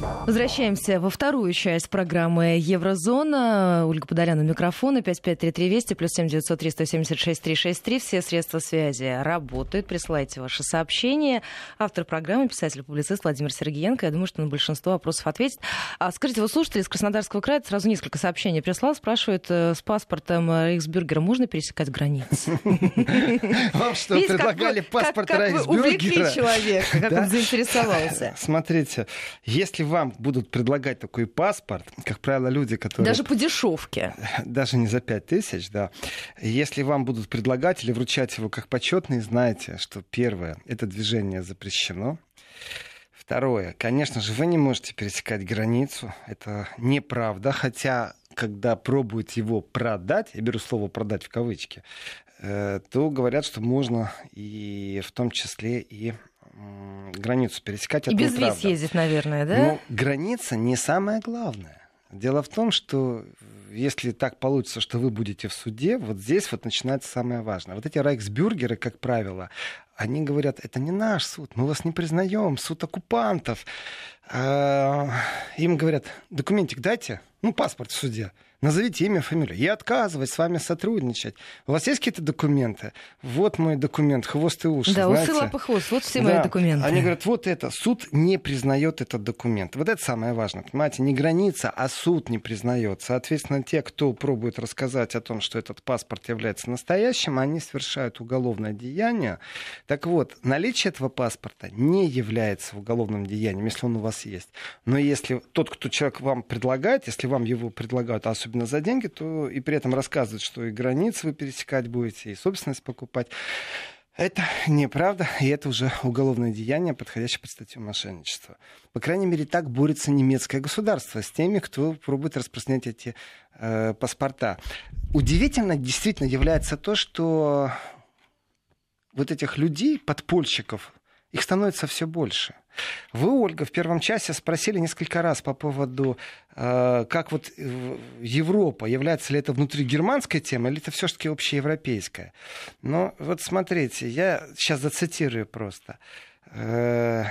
Возвращаемся во вторую часть программы «Еврозона». Ольга Подолян у микрофона. 5533 Вести, плюс 7903 176 363. Все средства связи работают. Присылайте ваши сообщения. Автор программы, писатель-публицист Владимир Сергеенко. Я думаю, что на большинство вопросов ответит. А скажите, вот слушатели из Краснодарского края сразу несколько сообщений прислал. Спрашивают, э, с паспортом Рейхсбюргера можно пересекать границы? Вам что, предлагали паспорт Рейхсбюргера? Как вы увлекли человека, как он заинтересовался. Смотрите, если вам будут предлагать такой паспорт, как правило, люди, которые... Даже по дешевке. Даже не за 5 тысяч, да. Если вам будут предлагать или вручать его как почетный, знаете, что первое, это движение запрещено. Второе, конечно же, вы не можете пересекать границу. Это неправда, хотя когда пробуют его продать, я беру слово продать в кавычки, э, то говорят, что можно и в том числе и границу пересекать. И без виз ездить, наверное, да? Но граница не самое главное. Дело в том, что если так получится, что вы будете в суде, вот здесь вот начинается самое важное. Вот эти райксбюргеры, как правило, они говорят, это не наш суд, мы вас не признаем, суд оккупантов. А, им говорят, документик дайте, ну, паспорт в суде назовите имя, фамилию. Я отказываюсь с вами сотрудничать. У вас есть какие-то документы? Вот мой документ, хвост и уши. Да, знаете? усы, лапы, хвост. Вот все да. мои документы. Они говорят, вот это. Суд не признает этот документ. Вот это самое важное. Понимаете, не граница, а суд не признает. Соответственно, те, кто пробует рассказать о том, что этот паспорт является настоящим, они совершают уголовное деяние. Так вот, наличие этого паспорта не является уголовным деянием, если он у вас есть. Но если тот, кто человек вам предлагает, если вам его предлагают, а особенно за деньги, то и при этом рассказывают, что и границы вы пересекать будете, и собственность покупать. Это неправда, и это уже уголовное деяние, подходящее под статью мошенничества. По крайней мере, так борется немецкое государство с теми, кто пробует распространять эти э, паспорта. Удивительно действительно является то, что вот этих людей, подпольщиков, их становится все больше. Вы, Ольга, в первом часе спросили несколько раз по поводу, э, как вот э, Европа, является ли это внутригерманская тема, или это все-таки общеевропейская. Но вот смотрите, я сейчас зацитирую просто. Э,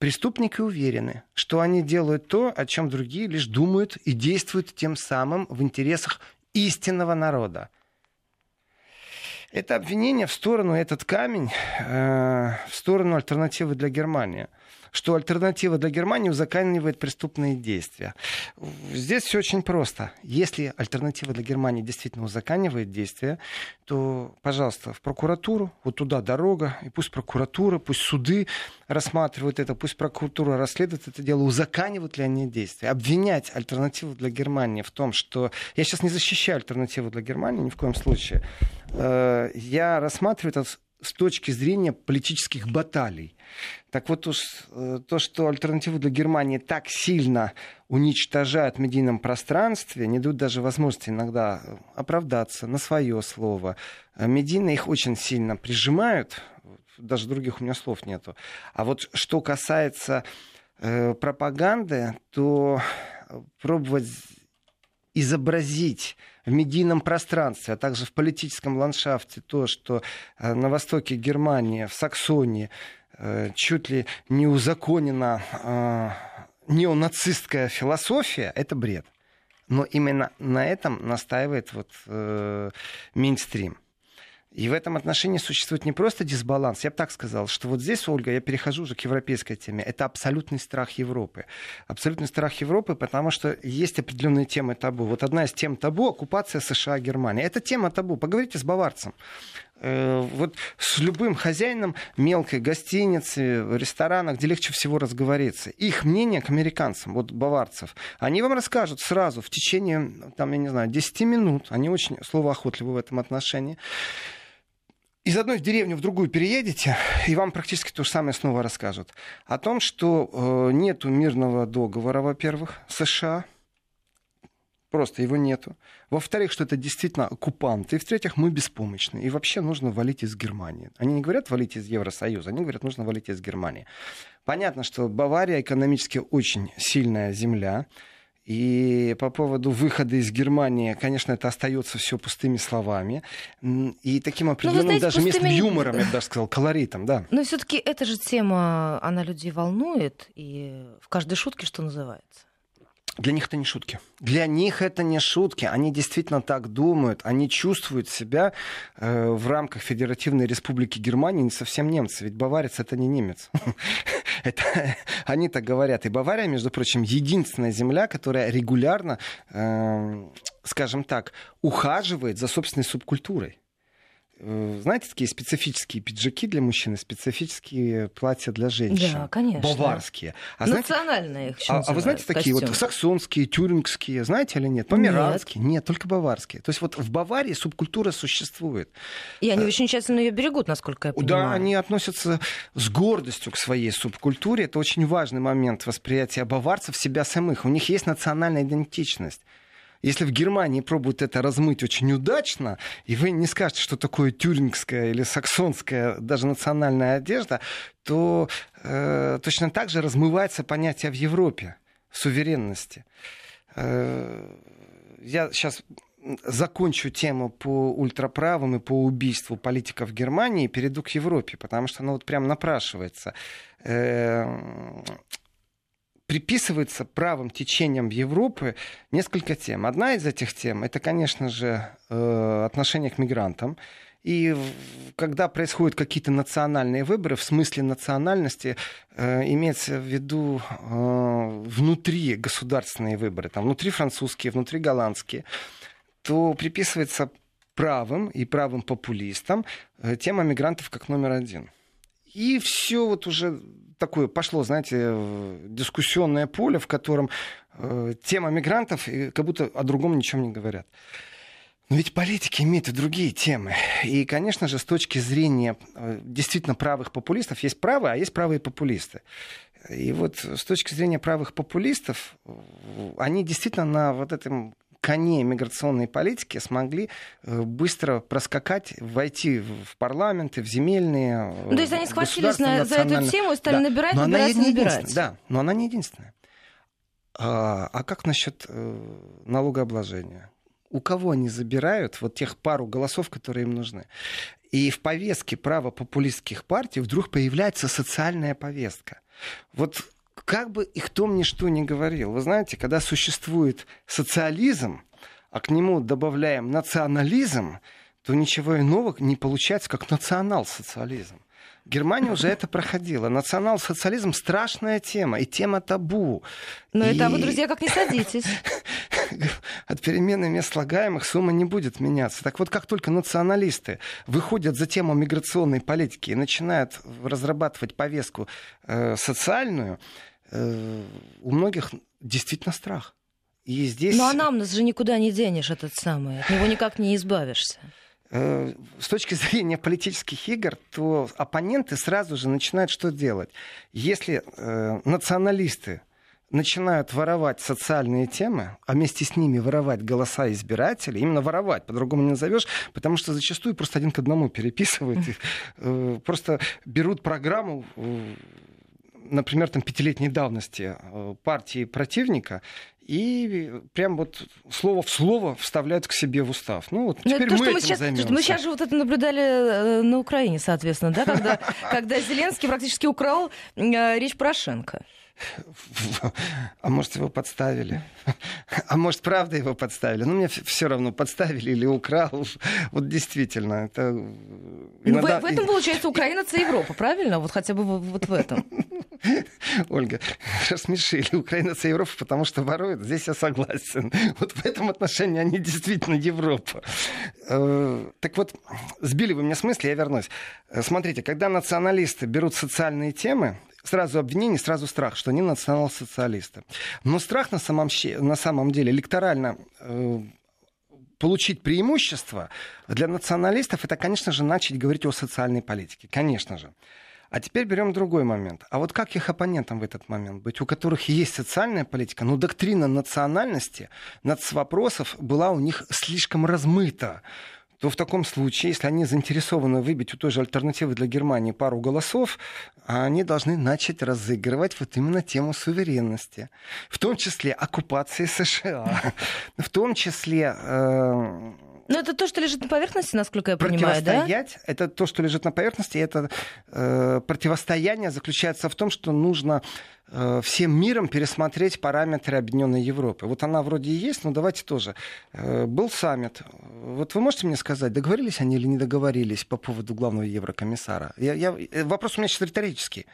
Преступники уверены, что они делают то, о чем другие лишь думают и действуют тем самым в интересах истинного народа. Это обвинение в сторону, этот камень, э, в сторону альтернативы для Германии что альтернатива для Германии узаканивает преступные действия. Здесь все очень просто. Если альтернатива для Германии действительно узаканивает действия, то, пожалуйста, в прокуратуру, вот туда дорога, и пусть прокуратура, пусть суды рассматривают это, пусть прокуратура расследует это дело, узаканивают ли они действия. Обвинять альтернативу для Германии в том, что... Я сейчас не защищаю альтернативу для Германии ни в коем случае. Э, я рассматриваю это с точки зрения политических баталий. Так вот уж э, то, что альтернативу для Германии так сильно уничтожают в медийном пространстве, не дают даже возможности иногда оправдаться на свое слово. Э, медийно их очень сильно прижимают, даже других у меня слов нету. А вот что касается э, пропаганды, то пробовать изобразить в медийном пространстве, а также в политическом ландшафте то, что э, на востоке Германии, в Саксонии э, чуть ли не узаконена э, неонацистская философия, это бред. Но именно на этом настаивает вот, э, Минстрим. И в этом отношении существует не просто дисбаланс, я бы так сказал, что вот здесь, Ольга, я перехожу уже к европейской теме, это абсолютный страх Европы. Абсолютный страх Европы, потому что есть определенные темы табу. Вот одна из тем табу — оккупация США Германии. Это тема табу. Поговорите с баварцем э, вот с любым хозяином мелкой гостиницы, ресторана, где легче всего разговориться. Их мнение к американцам, вот баварцев, они вам расскажут сразу в течение, там, я не знаю, 10 минут, они очень словоохотливы в этом отношении, из одной деревни в другую переедете, и вам практически то же самое снова расскажут. О том, что э, нету мирного договора, во-первых, США, Просто его нету. Во-вторых, что это действительно оккупанты. И в-третьих, мы беспомощны. И вообще нужно валить из Германии. Они не говорят валить из Евросоюза, они говорят, нужно валить из Германии. Понятно, что Бавария экономически очень сильная земля. И по поводу выхода из Германии, конечно, это остается все пустыми словами. И таким ну, определенным знаете, даже пустыми... местным юмором, я бы даже сказал, колоритом, да. Но все-таки эта же тема, она людей волнует, и в каждой шутке, что называется. Для них это не шутки. Для них это не шутки. Они действительно так думают. Они чувствуют себя э, в рамках Федеративной Республики Германии не совсем немцы. Ведь баварец это не немец. это, они так говорят. И Бавария, между прочим, единственная земля, которая регулярно, э, скажем так, ухаживает за собственной субкультурой. Э, знаете, такие специфические пиджаки для мужчин и специфические платья для женщин. Да, конечно. Баварские. А Национальные их а, а вы знаете такие костюм. вот саксонские, тюрингские, знаете или нет? Померанские? Нет. нет, только баварские. То есть вот в Баварии субкультура существует. И они а, очень тщательно ее берегут, насколько я понимаю. Да, они относятся с гордостью к своей субкультуре. Это очень важный момент восприятия баварцев себя самых. У них есть национальная идентичность. Если в Германии пробуют это размыть очень удачно, и вы не скажете, что такое тюрингская или саксонская даже национальная одежда, то э, точно так же размывается понятие в Европе суверенности. Э, я сейчас закончу тему по ультраправым и по убийству политиков Германии и перейду к Европе, потому что она вот прям напрашивается. Приписывается правым течением Европы несколько тем. Одна из этих тем это, конечно же, э, отношение к мигрантам. И когда происходят какие-то национальные выборы, в смысле национальности э, имеется в виду э, внутри государственные выборы, там внутри французские, внутри голландские, то приписывается правым и правым популистам э, тема мигрантов как номер один. И все вот уже такое пошло, знаете, дискуссионное поле, в котором э, тема мигрантов как будто о другом ничем не говорят. Но ведь политики имеют и другие темы. И, конечно же, с точки зрения э, действительно правых популистов, есть правые, а есть правые популисты. И вот с точки зрения правых популистов, они действительно на вот этом коне миграционной политики смогли э, быстро проскакать, войти в парламенты, в земельные. Ну, то есть они схватились на, за эту тему и стали да. набирать, но набирать, она набирать. Да, но она не единственная. А, а как насчет э, налогообложения? У кого они забирают вот тех пару голосов, которые им нужны? И в повестке правопопулистских партий вдруг появляется социальная повестка. Вот как бы и кто мне что ни говорил, вы знаете, когда существует социализм, а к нему добавляем национализм, то ничего иного не получается, как национал-социализм. Германия уже это проходила. Национал-социализм страшная тема и тема табу. Но и... это вы, друзья, как не садитесь. От перемены мест слагаемых сумма не будет меняться. Так вот, как только националисты выходят за тему миграционной политики и начинают разрабатывать повестку э, социальную, у многих действительно страх. И здесь... Ну а нам же никуда не денешь этот самый, от него никак не избавишься. Э, с точки зрения политических игр, то оппоненты сразу же начинают что делать? Если э, националисты начинают воровать социальные темы, а вместе с ними воровать голоса избирателей, именно воровать, по-другому не назовешь, потому что зачастую просто один к одному переписывают, э, просто берут программу например, там пятилетней давности э, партии противника и прям вот слово в слово вставляют к себе в устав. Ну вот ну, теперь то, мы что мы сейчас, займемся. Мы сейчас же вот это наблюдали э, на Украине, соответственно, да, когда, когда Зеленский практически украл э, речь Порошенко. А может, его подставили? А может, правда его подставили? Ну, мне все равно, подставили или украл. Вот действительно, это... Иногда... Ну, в, в этом, получается, Украина это Европа, правильно? Вот хотя бы вот в этом. Ольга, рассмешили. Украина это Европа, потому что воруют. Здесь я согласен. Вот в этом отношении они действительно Европа. Э, так вот, сбили вы меня с мысли, я вернусь. Э, смотрите, когда националисты берут социальные темы, сразу обвинение, сразу страх, что они национал-социалисты. Но страх на самом, на самом деле электорально э, получить преимущество для националистов, это, конечно же, начать говорить о социальной политике. Конечно же. А теперь берем другой момент. А вот как их оппонентам в этот момент быть, у которых есть социальная политика, но доктрина национальности, над вопросов была у них слишком размыта. То в таком случае, если они заинтересованы выбить у той же альтернативы для Германии пару голосов, они должны начать разыгрывать вот именно тему суверенности. В том числе оккупации США, в том числе э, ну, это то, что лежит на поверхности, насколько я понимаю, да? Это то, что лежит на поверхности. Это э, противостояние заключается в том, что нужно э, всем миром пересмотреть параметры Объединенной Европы. Вот она вроде и есть, но давайте тоже. Э, был саммит. Вот вы можете мне сказать, договорились они или не договорились по поводу главного еврокомиссара? Я, я, э, вопрос у меня сейчас риторический.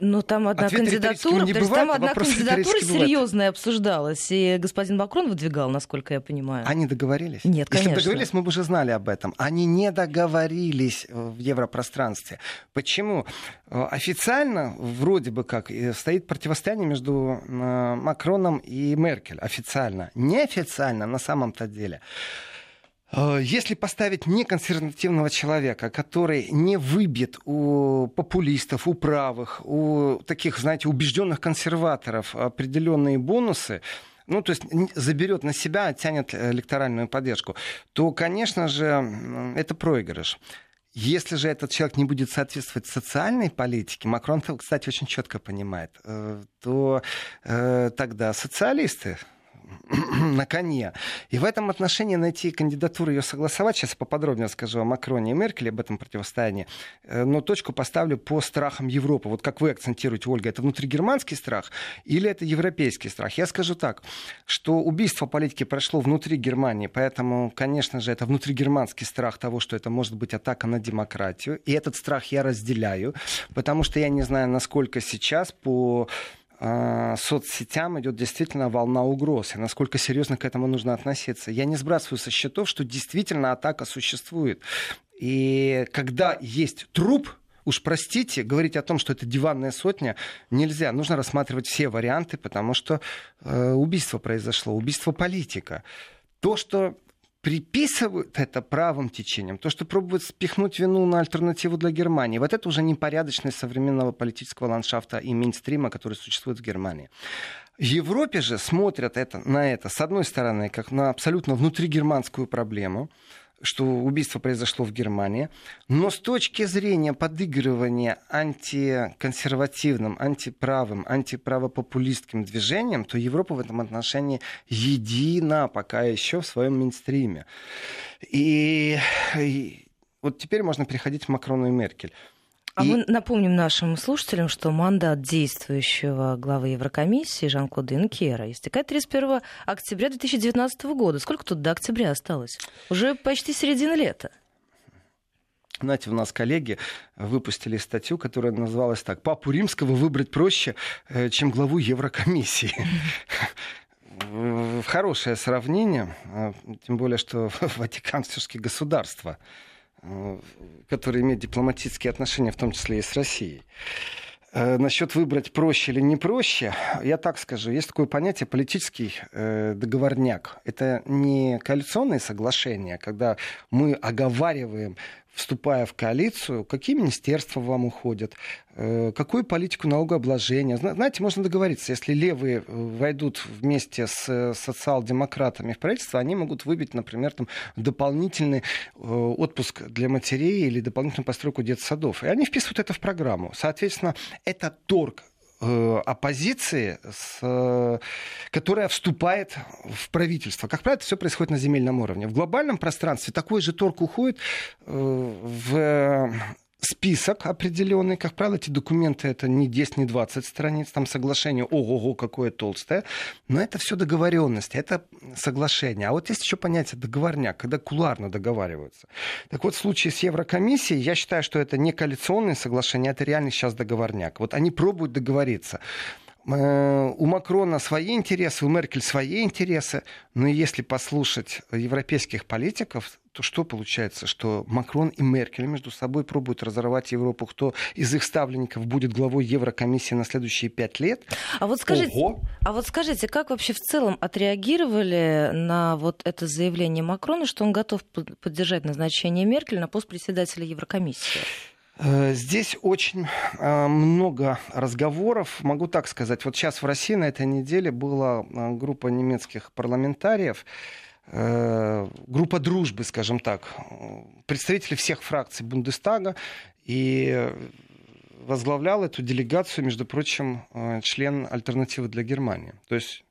Ну, там одна Ответ кандидатура, то есть там одна кандидатура серьезная обсуждалась, и господин Макрон выдвигал, насколько я понимаю. Они договорились? Нет, конечно. Если бы договорились, мы бы уже знали об этом. Они не договорились в европространстве. Почему? Э, официально, вроде бы как, стоит противостояние между э, Макроном и Меркель. Официально. Неофициально, на самом-то деле. Э, если поставить неконсервативного человека, который не выбьет у популистов, у правых, у таких, знаете, убежденных консерваторов определенные бонусы, ну, то есть заберет на себя, оттянет электоральную поддержку, то, конечно же, это проигрыш. Если же этот человек не будет соответствовать социальной политике, Макрон, кстати, очень четко понимает, э, то э, тогда социалисты на коне. И в этом отношении найти кандидатуру, ее согласовать, сейчас поподробнее скажу о Макроне и Меркеле, об этом противостоянии, э, но точку поставлю по страхам Европы. Вот как вы акцентируете, Ольга, это внутригерманский страх или это европейский страх? Я скажу так, что убийство политики прошло внутри Германии, поэтому, конечно же, это внутригерманский страх того, что это может быть атака на демократию. И этот страх я разделяю, потому что я не знаю, насколько сейчас по соцсетям идет действительно волна угроз, и насколько серьезно к этому нужно относиться. Я не сбрасываю со счетов, что действительно атака существует. И когда есть труп, уж простите, говорить о том, что это диванная сотня, нельзя. Нужно рассматривать все варианты, потому что э, убийство произошло, убийство политика. То, что приписывают это правым течением, то, что пробуют спихнуть вину на альтернативу для Германии, вот это уже непорядочность современного политического ландшафта и мейнстрима, который существует в Германии. В Европе же смотрят это, на это, с одной стороны, как на абсолютно внутригерманскую проблему, что убийство произошло в Германии, но с точки зрения подыгрывания антиконсервативным, антиправым, антиправопопулистским движением, то Европа в этом отношении едина пока еще в своем мейнстриме. И, и вот теперь можно переходить к Макрону и Меркель. А и... мы напомним нашим слушателям, что мандат действующего главы Еврокомиссии Жан-Клода Юнкера истекает 31 октября 2019 года. Сколько тут до октября осталось? Уже почти середина лета. Знаете, у нас коллеги выпустили статью, которая называлась так «Папу Римского выбрать проще, э, чем главу Еврокомиссии». Хорошее сравнение, э, тем более, что Ватикан все-таки государство. Э, который имеет дипломатические отношения, в том числе и с Россией. Э, насчет выбрать проще или не проще, я так скажу, есть такое понятие политический э, договорняк. Это не коалиционные соглашения, когда мы оговариваем вступая в коалицию, какие министерства вам уходят, э, какую политику налогообложения. Знаете, можно договориться, если левые э, войдут вместе с э, социал-демократами в правительство, они могут выбить, например, там, дополнительный отпуск для матерей или дополнительную постройку детсадов. И они вписывают это в программу. Соответственно, это торг оппозиции, с, э, которая вступает в правительство. Как правило, все происходит на земельном уровне. В глобальном пространстве такой же торг уходит э, в список определенный. Как правило, эти документы это не 10, не 20 страниц. Там соглашение, ого-го, какое толстое. Но это все договоренности, это соглашение. А вот есть еще понятие договорняк, когда куларно договариваются. Так вот, в случае с Еврокомиссией, я считаю, что это не коалиционное соглашение, это реально сейчас договорняк. Вот они пробуют договориться. Э, у Макрона свои интересы, у Меркель свои интересы, но если послушать европейских политиков, то что получается, что Макрон и Меркель между собой пробуют разорвать Европу, кто из их ставленников будет главой Еврокомиссии на следующие пять лет? А вот скажите, Ого. а вот скажите, как вообще в целом отреагировали на вот это заявление Макрона, что он готов поддержать назначение Меркель на пост председателя Еврокомиссии? Э, здесь очень э, много разговоров. Могу так сказать. Вот сейчас в России на этой неделе была э, группа немецких парламентариев, группа дружбы, скажем так, представители всех фракций Бундестага, и возглавлял эту делегацию, между прочим, э, член альтернативы для Германии. То есть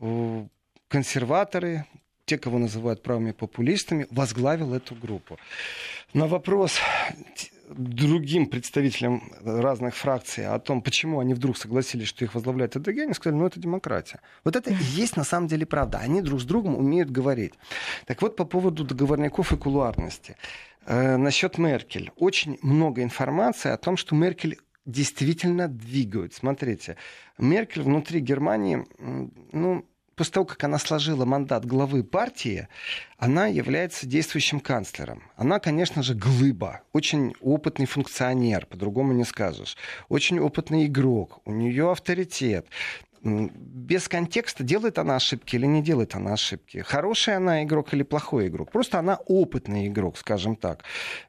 э, консерваторы, те, кого называют правыми популистами, возглавил эту группу. На вопрос другим представителям разных фракций о том, почему они вдруг согласились, что их возглавляет ЭДГ, они сказали, ну это демократия. Вот это и есть на самом деле правда. Они друг с другом умеют говорить. Так вот, по поводу договорников и кулуарности. Э, насчет Меркель. Очень много информации о том, что Меркель действительно двигают. Смотрите, Меркель внутри Германии, ну, после того, как она сложила мандат главы партии, она является действующим канцлером. Она, конечно же, глыба, очень опытный функционер, по-другому не скажешь, очень опытный игрок, у нее авторитет без контекста, делает она ошибки или не делает она ошибки. Хороший она игрок или плохой игрок. Просто она опытный игрок, скажем так.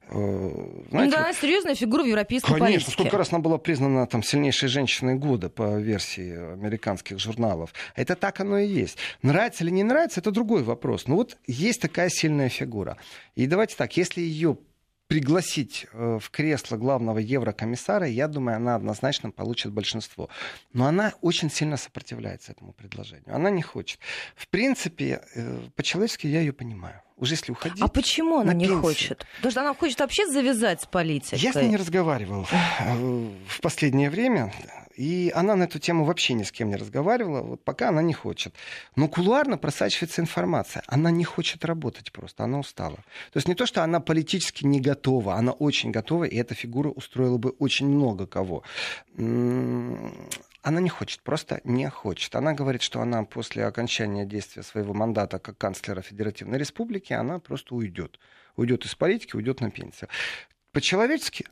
Э, знаете, да, вот... серьезная фигура в европейской Конечно, политике. сколько раз она была признана там, сильнейшей женщиной года по версии американских журналов. Это так оно и есть. Нравится или не нравится, это другой вопрос. Но вот есть такая сильная фигура. И давайте так, если ее пригласить э, в кресло главного еврокомиссара, я думаю, она однозначно получит большинство. Но она очень сильно сопротивляется этому предложению. Она не хочет. В принципе, э, по-человечески я ее понимаю. Уже если уходить. А почему она не пенсию. хочет? Потому что она хочет вообще завязать с политикой. Я с ней не разговаривал э, в последнее время. И она на эту тему вообще ни с кем не разговаривала, вот пока она не хочет. Но кулуарно просачивается информация. Она не хочет работать просто, она устала. То есть не то, что она политически не готова, она очень готова, и эта фигура устроила бы очень много кого. Она не хочет, просто не хочет. Она говорит, что она после окончания действия своего мандата как канцлера Федеративной Республики, она просто уйдет. Уйдет из политики, уйдет на пенсию. По-человечески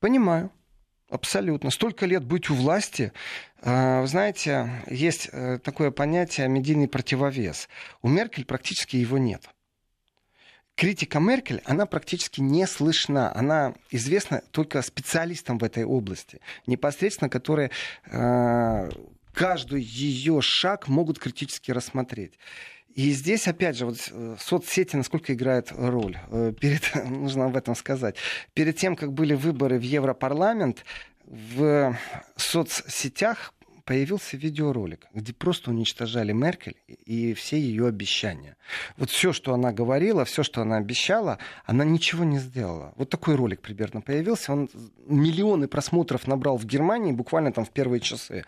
понимаю. Абсолютно. Столько лет быть у власти. А, вы знаете, есть э, такое понятие медийный противовес. У Меркель практически его нет. Критика Меркель, она практически не слышна. Она известна только специалистам в этой области, непосредственно которые э, каждый ее шаг могут критически рассмотреть. И здесь, опять же, вот э, соцсети насколько играют роль. Э, перед, нужно об этом сказать. Перед тем, как были выборы в Европарламент, в соцсетях появился видеоролик, где просто уничтожали Меркель и все ее обещания. Вот все, что она говорила, все, что она обещала, она ничего не сделала. Вот такой ролик примерно появился. Он миллионы просмотров набрал в Германии буквально там в первые часы.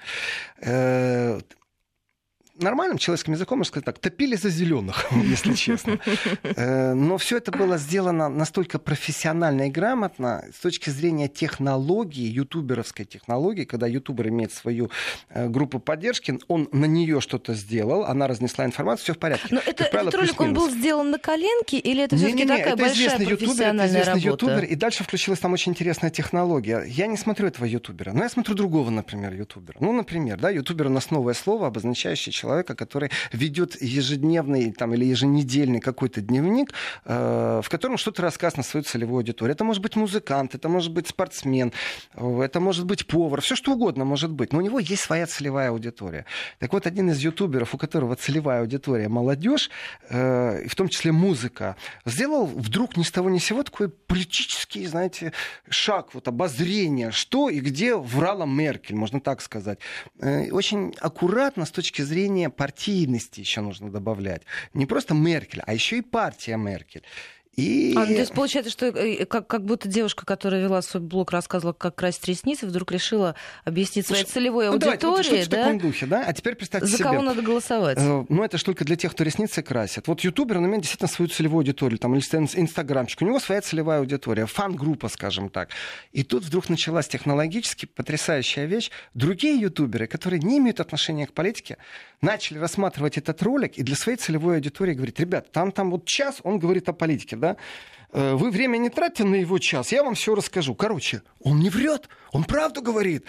Нормальным человеческим языком можно сказать так, топили за зеленых, если честно. Э, но все это было сделано настолько профессионально и грамотно с точки зрения технологии, ютуберовской технологии, когда ютубер имеет свою э, группу поддержки, он на нее что-то сделал, она разнесла информацию, все в порядке. Но это, правило, этот ролик, он был сделан на коленке, или это все-таки такая это большая профессиональная ютубер, это работа? ютубер, и дальше включилась там очень интересная технология. Я не смотрю этого ютубера, но я смотрю другого, например, ютубера. Ну, например, да, ютубер у нас новое слово, обозначающее человека, человека, который ведет ежедневный там, или еженедельный какой-то дневник, э, в котором что-то рассказывает на свою целевую аудиторию. Это может быть музыкант, это может быть спортсмен, это может быть повар, все что угодно может быть. Но у него есть своя целевая аудитория. Так вот, один из ютуберов, у которого целевая аудитория молодежь, э, в том числе музыка, сделал вдруг ни с того ни с сего такой политический, знаете, шаг, вот обозрение, что и где врала Меркель, можно так сказать. Э, очень аккуратно с точки зрения влияние партийности еще нужно добавлять. Не просто Меркель, а еще и партия Меркель. И... А, то есть получается, что э, как, как будто девушка, которая вела свой блог, рассказывала, как красить ресницы, вдруг решила объяснить своей целевой ну, аудитории. Давайте, вот да? в таком духе, да? А теперь представьте За себе. кого надо голосовать? Э, ну, это же только для тех, кто ресницы красит. Вот ютубер, он имеет действительно свою целевую аудиторию, там, или инстаграмчик. У него своя целевая аудитория, фан-группа, скажем так. И тут вдруг началась технологически потрясающая вещь. Другие ютуберы, которые не имеют отношения к политике, начали рассматривать этот ролик и для своей целевой аудитории говорить, ребят, там, там вот час он говорит о политике, да? Э, вы время не тратите на его час, я вам все расскажу. Короче, он не врет, он правду говорит.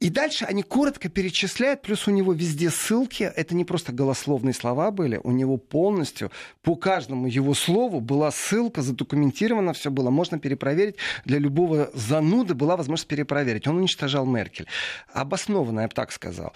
И дальше они коротко перечисляют, плюс у него везде ссылки. Это не просто голословные слова были, у него полностью по каждому его слову была ссылка, задокументировано все было. Можно перепроверить. Для любого зануды была возможность перепроверить. Он уничтожал Меркель. Обоснованно, я бы так сказал.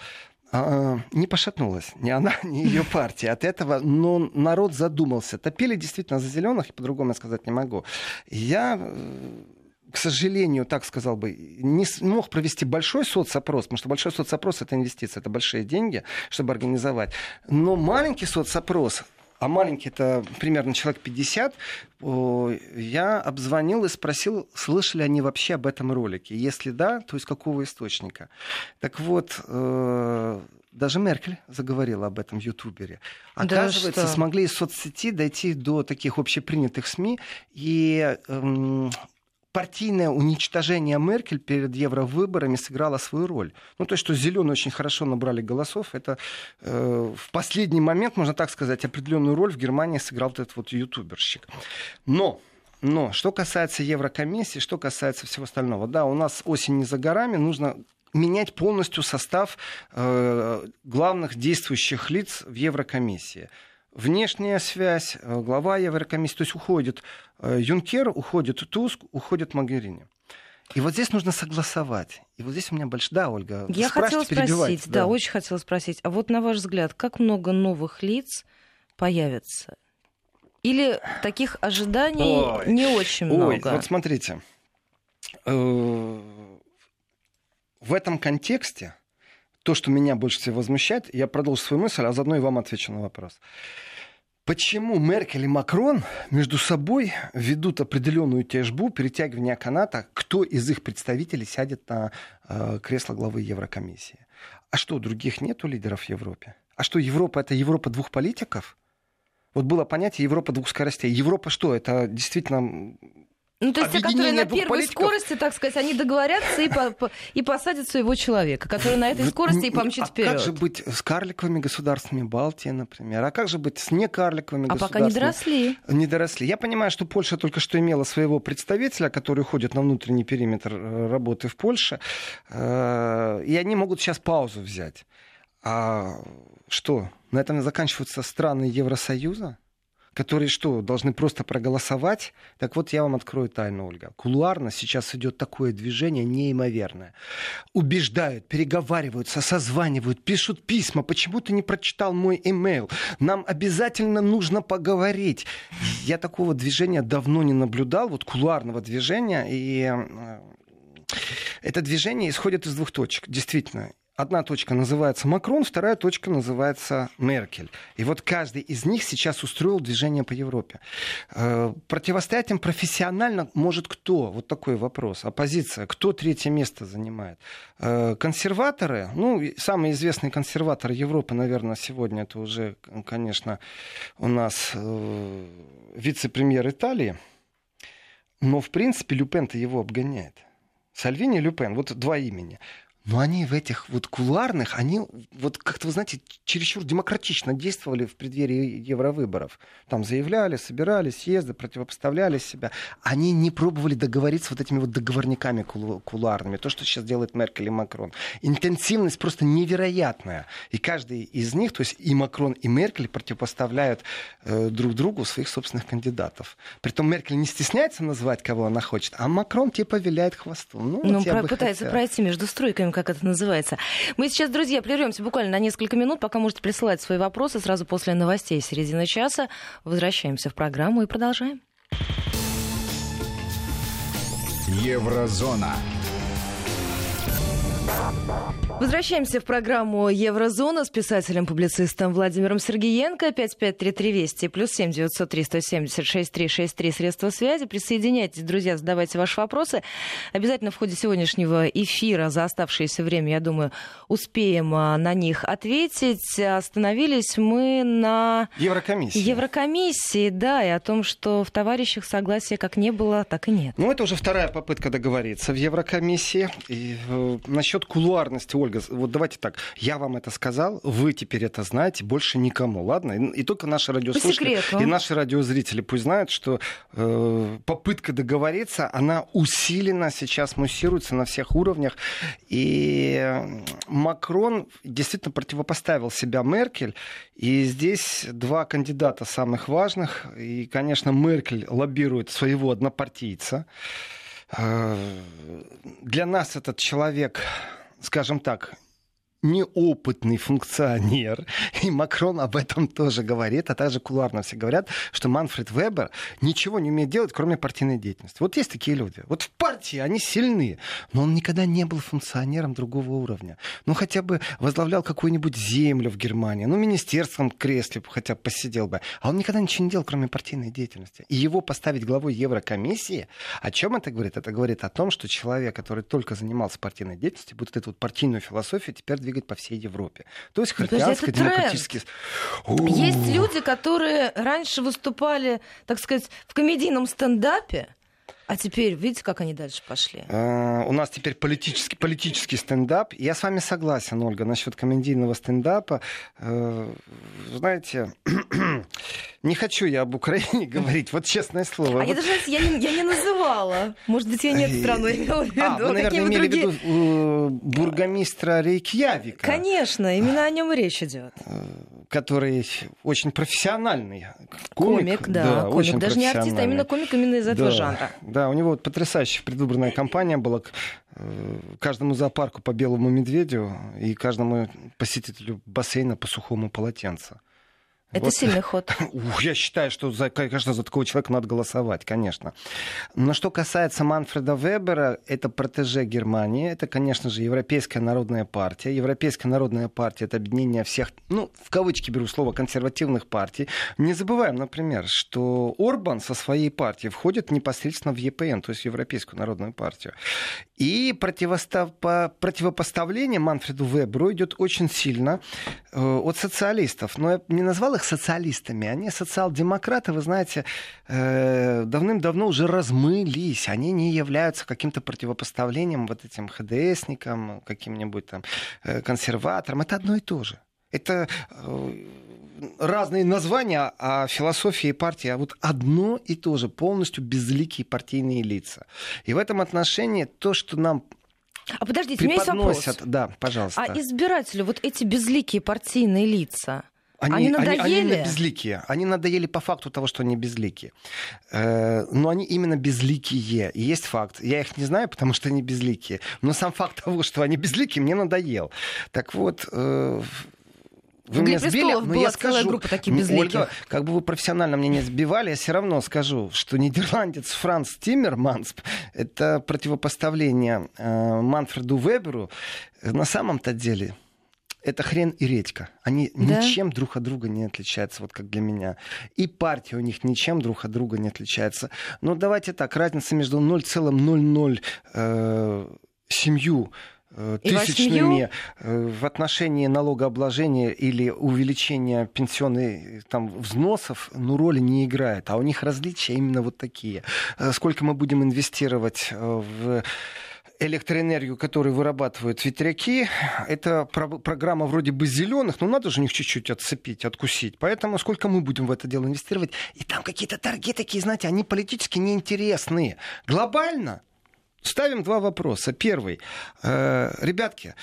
А, не пошатнулась ни она, ни ее партия от этого, но народ задумался. Топили действительно за зеленых, и по-другому я сказать не могу. Я э, к сожалению, так сказал бы, не смог провести большой соцопрос, потому что большой соцопрос это инвестиция, это большие деньги, чтобы организовать. Но маленький соцопрос а маленький это примерно человек 50, я обзвонил и спросил, слышали они вообще об этом ролике. Если да, то из какого источника. Так вот, э, даже Меркель заговорила об этом в Ютубере. Оказывается, да смогли из соцсети дойти до таких общепринятых СМИ и эм, партийное уничтожение Меркель перед евровыборами сыграло свою роль. Ну, то, что зеленые очень хорошо набрали голосов, это э, в последний момент, можно так сказать, определенную роль в Германии сыграл вот этот вот ютуберщик. Но но что касается Еврокомиссии, что касается всего остального, да, у нас осень не за горами, нужно менять полностью состав э, главных действующих лиц в Еврокомиссии внешняя связь, э, глава Еврокомиссии, то есть уходит э, Юнкер, уходит Туск, уходит Магерини. И вот здесь нужно согласовать. И вот здесь у меня большая... Да, Ольга, Я хотела спросить, да. да, очень хотела спросить. А вот на ваш взгляд, как много новых лиц появится? Или таких ожиданий ой, не очень много? Ой, вот смотрите. Э, в этом контексте то, что меня больше всего возмущает, я продолжу свою мысль, а заодно и вам отвечу на вопрос. Почему Меркель и Макрон между собой ведут определенную тяжбу, перетягивание каната, кто из их представителей сядет на э, кресло главы Еврокомиссии? А что, других нету лидеров в Европе? А что, Европа это Европа двух политиков? Вот было понятие Европа двух скоростей. Европа что? Это действительно ну, то есть те, которые на первой политиков... скорости, так сказать, они договорятся и, по, по, и посадят своего человека, который на этой скорости и помчит а вперед. как же быть с карликовыми государствами Балтии, например? А как же быть с некарликовыми а государствами? А пока не доросли. Не доросли. Я понимаю, что Польша только что имела своего представителя, который уходит на внутренний периметр э, работы в Польше, э, и они могут сейчас паузу взять. А что, на этом заканчиваются страны Евросоюза? Которые что, должны просто проголосовать? Так вот, я вам открою тайну, Ольга. Кулуарно сейчас идет такое движение неимоверное. Убеждают, переговариваются, созванивают, пишут письма. Почему ты не прочитал мой имейл? Нам обязательно нужно поговорить. Я такого движения давно не наблюдал, вот кулуарного движения. И э, это движение исходит из двух точек. Действительно, Одна точка называется Макрон, вторая точка называется Меркель. И вот каждый из них сейчас устроил движение по Европе. Э, противостоять им профессионально может кто? Вот такой вопрос. Оппозиция. Кто третье место занимает? Э, консерваторы. Ну, самый известный консерватор Европы, наверное, сегодня это уже, конечно, у нас э, вице-премьер Италии. Но, в принципе, Люпен-то его обгоняет. Сальвини и Люпен, вот два имени но они в этих вот кулуарных, они вот как-то, вы знаете, чересчур демократично действовали в преддверии евровыборов. Там заявляли, собирали съезды, противопоставляли себя. Они не пробовали договориться вот этими вот договорниками кулуарными. То, что сейчас делает Меркель и Макрон. Интенсивность просто невероятная. И каждый из них, то есть и Макрон, и Меркель противопоставляют э, друг другу своих собственных кандидатов. Притом Меркель не стесняется назвать, кого она хочет, а Макрон типа виляет хвостом. Ну, ну вот про- пытается хотел. пройти между стройками, как это называется. Мы сейчас, друзья, прервемся буквально на несколько минут, пока можете присылать свои вопросы сразу после новостей середины часа. Возвращаемся в программу и продолжаем. Еврозона. Возвращаемся в программу «Еврозона» с писателем-публицистом Владимиром Сергеенко. 5533 Вести, плюс 7 903 176 363 средства связи. Присоединяйтесь, друзья, задавайте ваши вопросы. Обязательно в ходе сегодняшнего эфира за оставшееся время, я думаю, успеем а, на них ответить. Остановились мы на... Еврокомиссии. Еврокомиссии, да, и о том, что в товарищах согласия как не было, так и нет. Ну, это уже вторая попытка договориться в Еврокомиссии. И, э, насчет кулуарности, Ольга, Ольга, вот давайте так, я вам это сказал, вы теперь это знаете, больше никому, ладно? И, и только наши радиослушатели и наши радиозрители пусть знают, что э, попытка договориться, она усиленно сейчас муссируется на всех уровнях. И Макрон действительно противопоставил себя Меркель. И здесь два кандидата самых важных. И, конечно, Меркель лоббирует своего однопартийца. Э, для нас этот человек скажем так, неопытный функционер. И Макрон об этом тоже говорит, а также кулуарно все говорят, что Манфред Вебер ничего не умеет делать, кроме партийной деятельности. Вот есть такие люди. Вот в партии они сильны, но он никогда не был функционером другого уровня. Ну, хотя бы возглавлял какую-нибудь землю в Германии, ну, министерством кресле хотя бы посидел бы. А он никогда ничего не делал, кроме партийной деятельности. И его поставить главой Еврокомиссии, о чем это говорит? Это говорит о том, что человек, который только занимался партийной деятельностью, будет эту вот партийную философию теперь двигать по всей Европе. То есть христианско-демократический... Есть люди, которые раньше выступали, так сказать, в комедийном стендапе, а теперь, видите, как они дальше пошли? Uh, у нас теперь политический, политический стендап. Я с вами согласен, Ольга, насчет комедийного стендапа. Uh, знаете, не хочу я об Украине говорить, вот честное слово. А вот... я даже, я не, я не называла. Может быть, я нет страну имела в виду. А, вы, наверное, имели другие... в виду э, бургомистра Рейкьявика. Конечно, именно о нем и речь идет. Который очень профессиональный комик. Комик, да, да комик. Очень даже не артист, а именно комик именно из этого да, жанра. Да, у него вот потрясающая предвыборная кампания была э, каждому зоопарку по белому медведю и каждому посетителю бассейна по сухому полотенцу. Это вот. сильный ход. Я считаю, что, за, конечно, за такого человека надо голосовать, конечно. Но что касается Манфреда Вебера, это протеже Германии, это, конечно же, Европейская народная партия. Европейская народная партия — это объединение всех, ну, в кавычки беру слово, консервативных партий. Не забываем, например, что Орбан со своей партией входит непосредственно в ЕПН, то есть в Европейскую народную партию. И противопоставление Манфреду Веберу идет очень сильно э, от социалистов. Но я не назвал их социалистами. Они социал-демократы, вы знаете, э, давным-давно уже размылись. Они не являются каким-то противопоставлением вот этим ХДСникам, каким-нибудь там э, консерваторам. Это одно и то же. Это разные названия, а философия и партия, а вот одно и то же, полностью безликие партийные лица. И в этом отношении то, что нам а подождите, у меня есть вопрос. Да, пожалуйста. А избирателю вот эти безликие партийные лица, они, они надоели? Они, они безликие. Они надоели по факту того, что они безликие. Э, но они именно безликие. И есть факт. Я их не знаю, потому что они безликие. Но сам факт того, что они безликие, мне надоел. Так вот, э, вы меня сбили, но была я скажу, группа таких безликих. Ольга, как бы вы профессионально мне не сбивали, я все равно скажу, что нидерландец Франц Тиммерманс — это противопоставление э, Манфреду Веберу. На самом-то деле это хрен и редька. Они да? ничем друг от друга не отличаются, вот как для меня. И партия у них ничем друг от друга не отличается. Но давайте так, разница между 0,00 э, семью тысячными э, в отношении налогообложения или увеличения пенсионных там, взносов, ну, роли не играет. А у них различия именно вот такие. Э, сколько мы будем инвестировать в электроэнергию, которую вырабатывают ветряки. Это про- программа вроде бы зеленых, но надо же у них чуть-чуть отцепить, откусить. Поэтому сколько мы будем в это дело инвестировать? И там какие-то торги такие, знаете, они политически неинтересные. Глобально ставим два вопроса. Первый. Э, ребятки,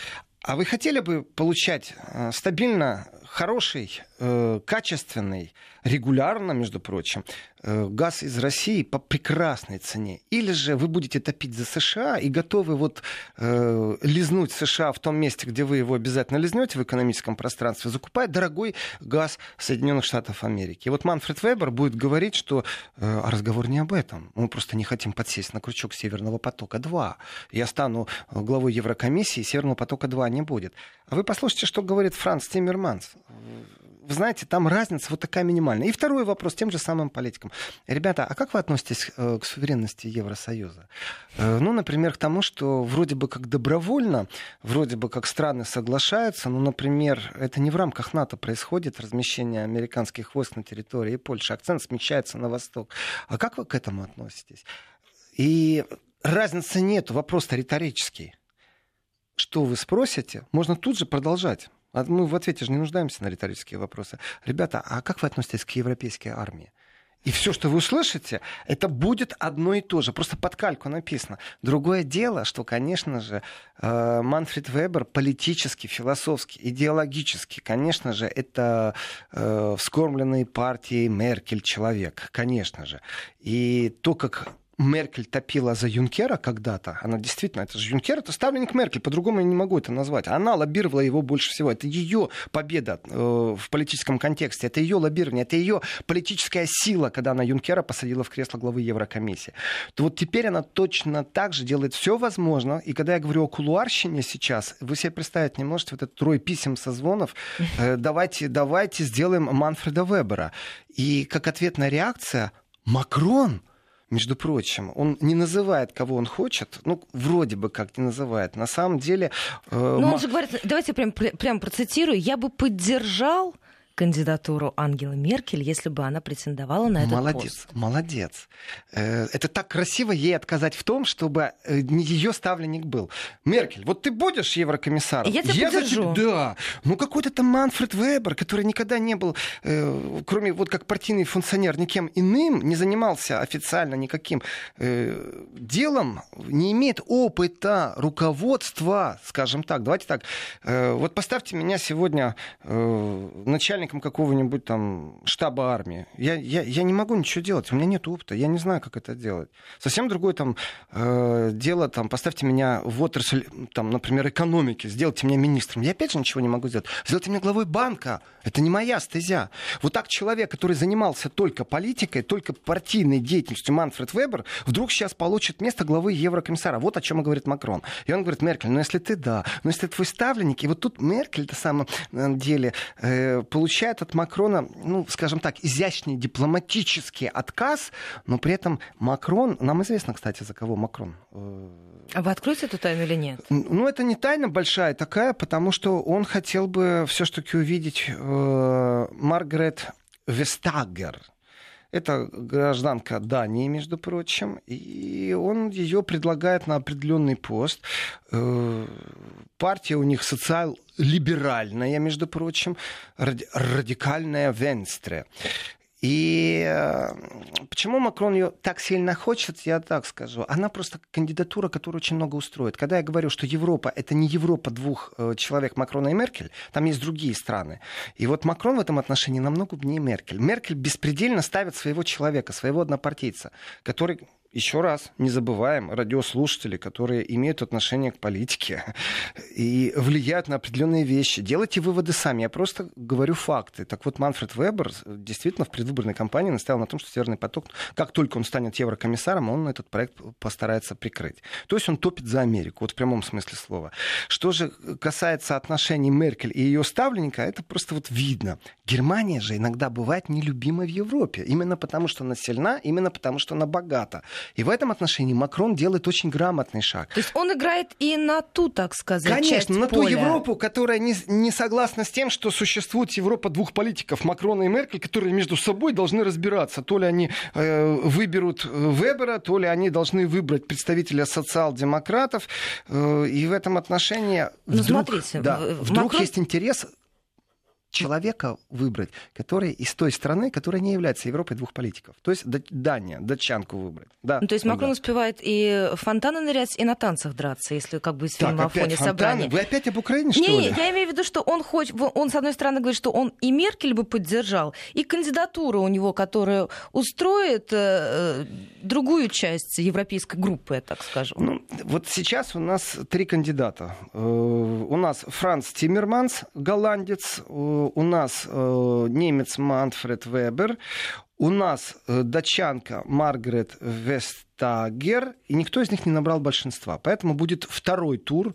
а вы хотели бы получать э, стабильно хороший, э, качественный, регулярно, между прочим, э, газ из России по прекрасной цене. Или же вы будете топить за США и готовы вот э, лизнуть США в том месте, где вы его обязательно лизнете в экономическом пространстве, закупая дорогой газ Соединенных Штатов Америки. И вот Манфред Вебер будет говорить, что э, разговор не об этом. Мы просто не хотим подсесть на крючок Северного потока-2. Я стану главой Еврокомиссии, Северного потока-2 не будет. А вы послушайте, что говорит Франц Тиммерманс вы знаете, там разница вот такая минимальная. И второй вопрос тем же самым политикам. Ребята, а как вы относитесь э, к суверенности Евросоюза? Э, ну, например, к тому, что вроде бы как добровольно, вроде бы как страны соглашаются, ну, например, это не в рамках НАТО происходит, размещение американских войск на территории Польши, акцент смещается на восток. А как вы к этому относитесь? И разницы нет, вопрос-то риторический. Что вы спросите, можно тут же продолжать. А мы в ответе же не нуждаемся на риторические вопросы. Ребята, а как вы относитесь к европейской армии? И все, что вы услышите, это будет одно и то же. Просто под кальку написано. Другое дело, что, конечно же, э, Манфред Вебер политически, философски, идеологически, конечно же, это э, вскормленный партией Меркель человек, конечно же. И то, как Меркель топила за Юнкера когда-то, она действительно, это же Юнкер, это ставленник Меркель, по-другому я не могу это назвать. Она лоббировала его больше всего. Это ее победа э, в политическом контексте, это ее лоббирование, это ее политическая сила, когда она Юнкера посадила в кресло главы Еврокомиссии. То вот теперь она точно так же делает все возможное. И когда я говорю о кулуарщине сейчас, вы себе представить не можете вот этот трой писем, созвонов, э, давайте, давайте сделаем Манфреда Вебера. И как ответная реакция, Макрон – между прочим, он не называет, кого он хочет, ну, вроде бы как не называет. На самом деле... Э, Но он же говорит, давайте прям, прям процитирую, я бы поддержал кандидатуру Ангелы Меркель, если бы она претендовала на этот молодец, пост. Молодец, молодец. Это так красиво ей отказать в том, чтобы э, ее ставленник был. Меркель, вот ты будешь еврокомиссаром? Я тебя я поддержу. За... Да. Ну какой-то там Манфред Вебер, который никогда не был, э, кроме вот как партийный функционер, никем иным, не занимался официально никаким э, делом, не имеет опыта руководства, скажем так. Давайте так. Э, вот поставьте меня сегодня э, начальником начальником какого-нибудь там штаба армии. Я, я, я не могу ничего делать, у меня нет опыта, я не знаю, как это делать. Совсем другое там э, дело, там, поставьте меня в отрасль, там, например, экономики, сделайте меня министром. Я опять же ничего не могу сделать. Сделайте меня главой банка. Это не моя стезя. Вот так человек, который занимался только политикой, только партийной деятельностью, Манфред Вебер, вдруг сейчас получит место главы Еврокомиссара. Вот о чем и говорит Макрон. И он говорит, Меркель, ну если ты да, ну если ты твой ставленник, и вот тут Меркель, на самом э, деле, э, получил получает от Макрона, ну, скажем так, изящный дипломатический отказ, но при этом Макрон, нам известно, кстати, за кого Макрон. Э, а вы откроете эту тайну или нет? Ну, это не тайна большая такая, потому что он хотел бы все-таки увидеть э, Маргарет Вестагер. Это гражданка Дании, между прочим, и он ее предлагает на определенный пост. Партия у них социал-либеральная, между прочим, радикальная Венстре. И э, почему Макрон ее так сильно хочет, я так скажу. Она просто кандидатура, которая очень много устроит. Когда я говорю, что Европа это не Европа двух э, человек, Макрона и Меркель, там есть другие страны. И вот Макрон в этом отношении намного умнее Меркель. Меркель беспредельно ставит своего человека, своего однопартийца, который еще раз, не забываем, радиослушатели, которые имеют отношение к политике и влияют на определенные вещи. Делайте выводы сами. Я просто говорю факты. Так вот, Манфред Вебер действительно в предвыборной кампании настоял на том, что Северный поток, как только он станет еврокомиссаром, он этот проект постарается прикрыть. То есть он топит за Америку, вот в прямом смысле слова. Что же касается отношений Меркель и ее ставленника, это просто вот видно. Германия же иногда бывает нелюбима в Европе. Именно потому, что она сильна, именно потому, что она богата. И в этом отношении Макрон делает очень грамотный шаг. То есть он играет и на ту, так сказать, Конечно, на поля. ту Европу, которая не, не согласна с тем, что существует Европа двух политиков, Макрона и Меркель, которые между собой должны разбираться. То ли они э, выберут э, Вебера, то ли они должны выбрать представителя социал-демократов. Э, и в этом отношении ну, вдруг, смотрите, да, вдруг Макрон... есть интерес человека выбрать, который из той страны, которая не является Европой двух политиков. То есть Дания, датчанку выбрать. Да, ну, то есть Макрон да. успевает и фонтаны нырять, и на танцах драться, если как бы с фильма о фоне собрания. Вы опять об Украине, что не, ли? Не, я имею в виду, что он хоть, он, с одной стороны, говорит, что он и Меркель бы поддержал, и кандидатура у него, которая устроит э, другую часть европейской группы, так скажем. Ну, вот сейчас у нас три кандидата. Э, у нас Франц Тиммерманс, голландец, э, у нас э, немец Манфред Вебер, у нас э, датчанка Маргарет Вестагер, и никто из них не набрал большинства. Поэтому будет второй тур,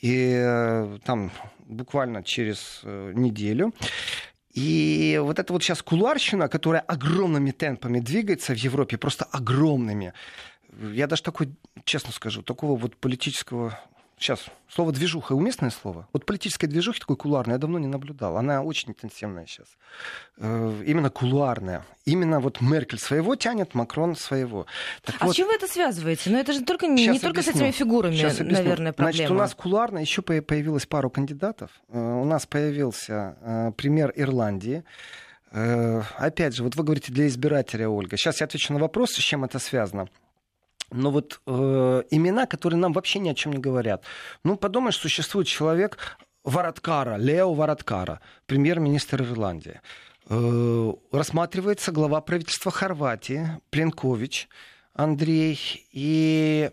и э, там буквально через неделю. И вот это вот сейчас кулуарщина, которая огромными темпами двигается в Европе, просто огромными. Я даже такой, честно скажу, такого вот политического Сейчас, слово «движуха» уместное слово? Вот политической движухи такой кулуарной я давно не наблюдал. Она очень интенсивная сейчас. Э, именно кулуарная. Именно вот Меркель своего тянет, Макрон своего. Так а вот, с чем вы это связываете? Ну это же только, не объясню. только с этими фигурами, наверное, проблема. Значит, у нас кулуарно еще появилось пару кандидатов. Э, у нас появился э, пример Ирландии. Опять же, вот вы говорите для избирателя, Ольга. Сейчас я отвечу на вопрос, с чем это связано. Но вот э, имена, которые нам вообще ни о чем не говорят. Ну, подумаешь, существует человек Вараткара, Лео Вараткара, премьер-министр Ирландии. Э, рассматривается глава правительства Хорватии, Пленкович. Андрей. И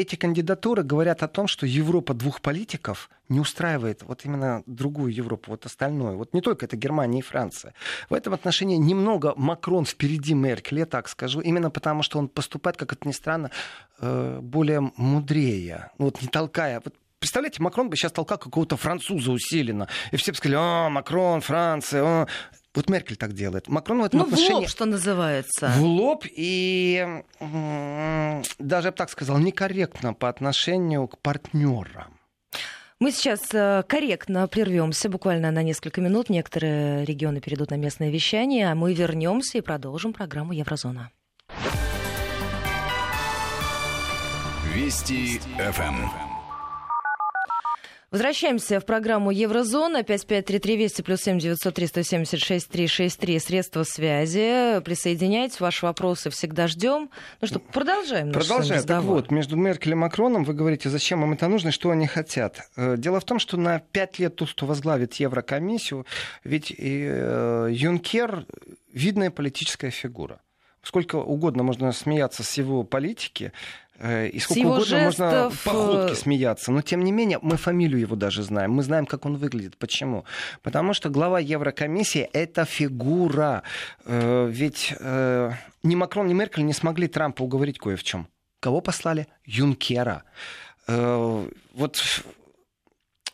эти кандидатуры говорят о том, что Европа двух политиков не устраивает вот именно другую Европу, вот остальное. Вот не только это Германия и Франция. В этом отношении немного Макрон впереди Меркель, я так скажу, именно потому, что он поступает, как это ни странно, э, более мудрее. Вот не толкая. Вот Представляете, Макрон бы сейчас толкал какого-то француза усиленно. И все бы сказали, а, Макрон, Франция, а. Вот Меркель так делает. Макрон в этом ну, отношении... в лоб, что называется. В лоб и даже, я бы так сказал, некорректно по отношению к партнерам. Мы сейчас э, корректно прервемся буквально на несколько минут. Некоторые регионы перейдут на местное вещание, а мы вернемся и продолжим программу Еврозона. Вести ФМ. Возвращаемся в программу Еврозона. 5533 Вести плюс 7 903 176 363. Средства связи. Присоединяйтесь. Ваши вопросы всегда ждем. Ну что, продолжаем наш Продолжаем. Так вот, между Меркель и Макроном вы говорите, зачем им это нужно и что они хотят. Э, дело в том, что на пять лет тот, кто возглавит Еврокомиссию, ведь э, Юнкер видная политическая фигура сколько угодно можно смеяться с его политики, и сколько угодно жестов... можно походки э, смеяться. Но тем не менее, мы фамилию его даже знаем. Мы знаем, как он выглядит. Почему? Потому что глава Еврокомиссии это фигура. Э, ведь ни Макрон, ни Меркель не смогли Трампа уговорить кое в чем. Кого послали? Юнкера. Вот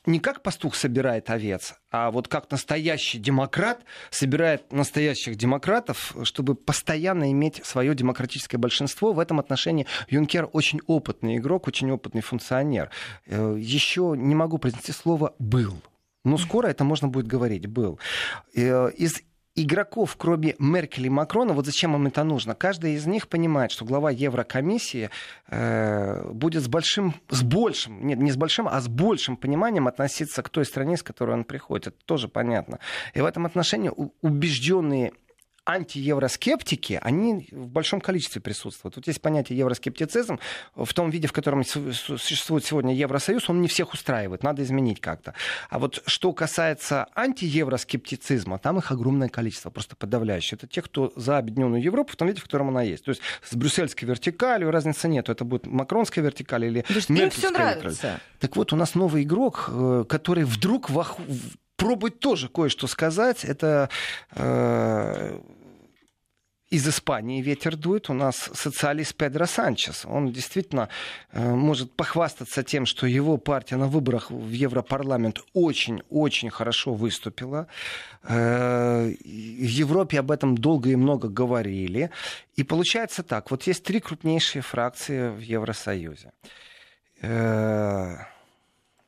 не как пастух собирает овец, а вот как настоящий демократ собирает настоящих демократов, чтобы постоянно иметь свое демократическое большинство. В этом отношении Юнкер очень опытный игрок, очень опытный функционер. Э, Еще не могу произнести слово «был». Но скоро это можно будет говорить. Был. Э, из игроков, кроме Меркель и Макрона, вот зачем им это нужно? Каждый из них понимает, что глава Еврокомиссии э, будет с большим, с большим, нет, не с большим, а с большим пониманием относиться к той стране, с которой он приходит. Это тоже понятно. И в этом отношении убежденные антиевроскептики, они в большом количестве присутствуют. Вот есть понятие евроскептицизм. В том виде, в котором существует сегодня Евросоюз, он не всех устраивает. Надо изменить как-то. А вот что касается антиевроскептицизма, там их огромное количество, просто подавляющее. Это те, кто за объединенную Европу в том виде, в котором она есть. То есть с брюссельской вертикалью разницы нет. Это будет макронская вертикаль или меркельская вертикаль. Так вот, у нас новый игрок, э, который вдруг пробует тоже кое-что сказать. Это э, из Испании ветер дует. У нас социалист Педро Санчес. Он действительно э, может похвастаться тем, что его партия на выборах в Европарламент очень-очень хорошо выступила. Э, в Европе об этом долго и много говорили. И получается так. Вот есть три крупнейшие фракции в Евросоюзе. Э,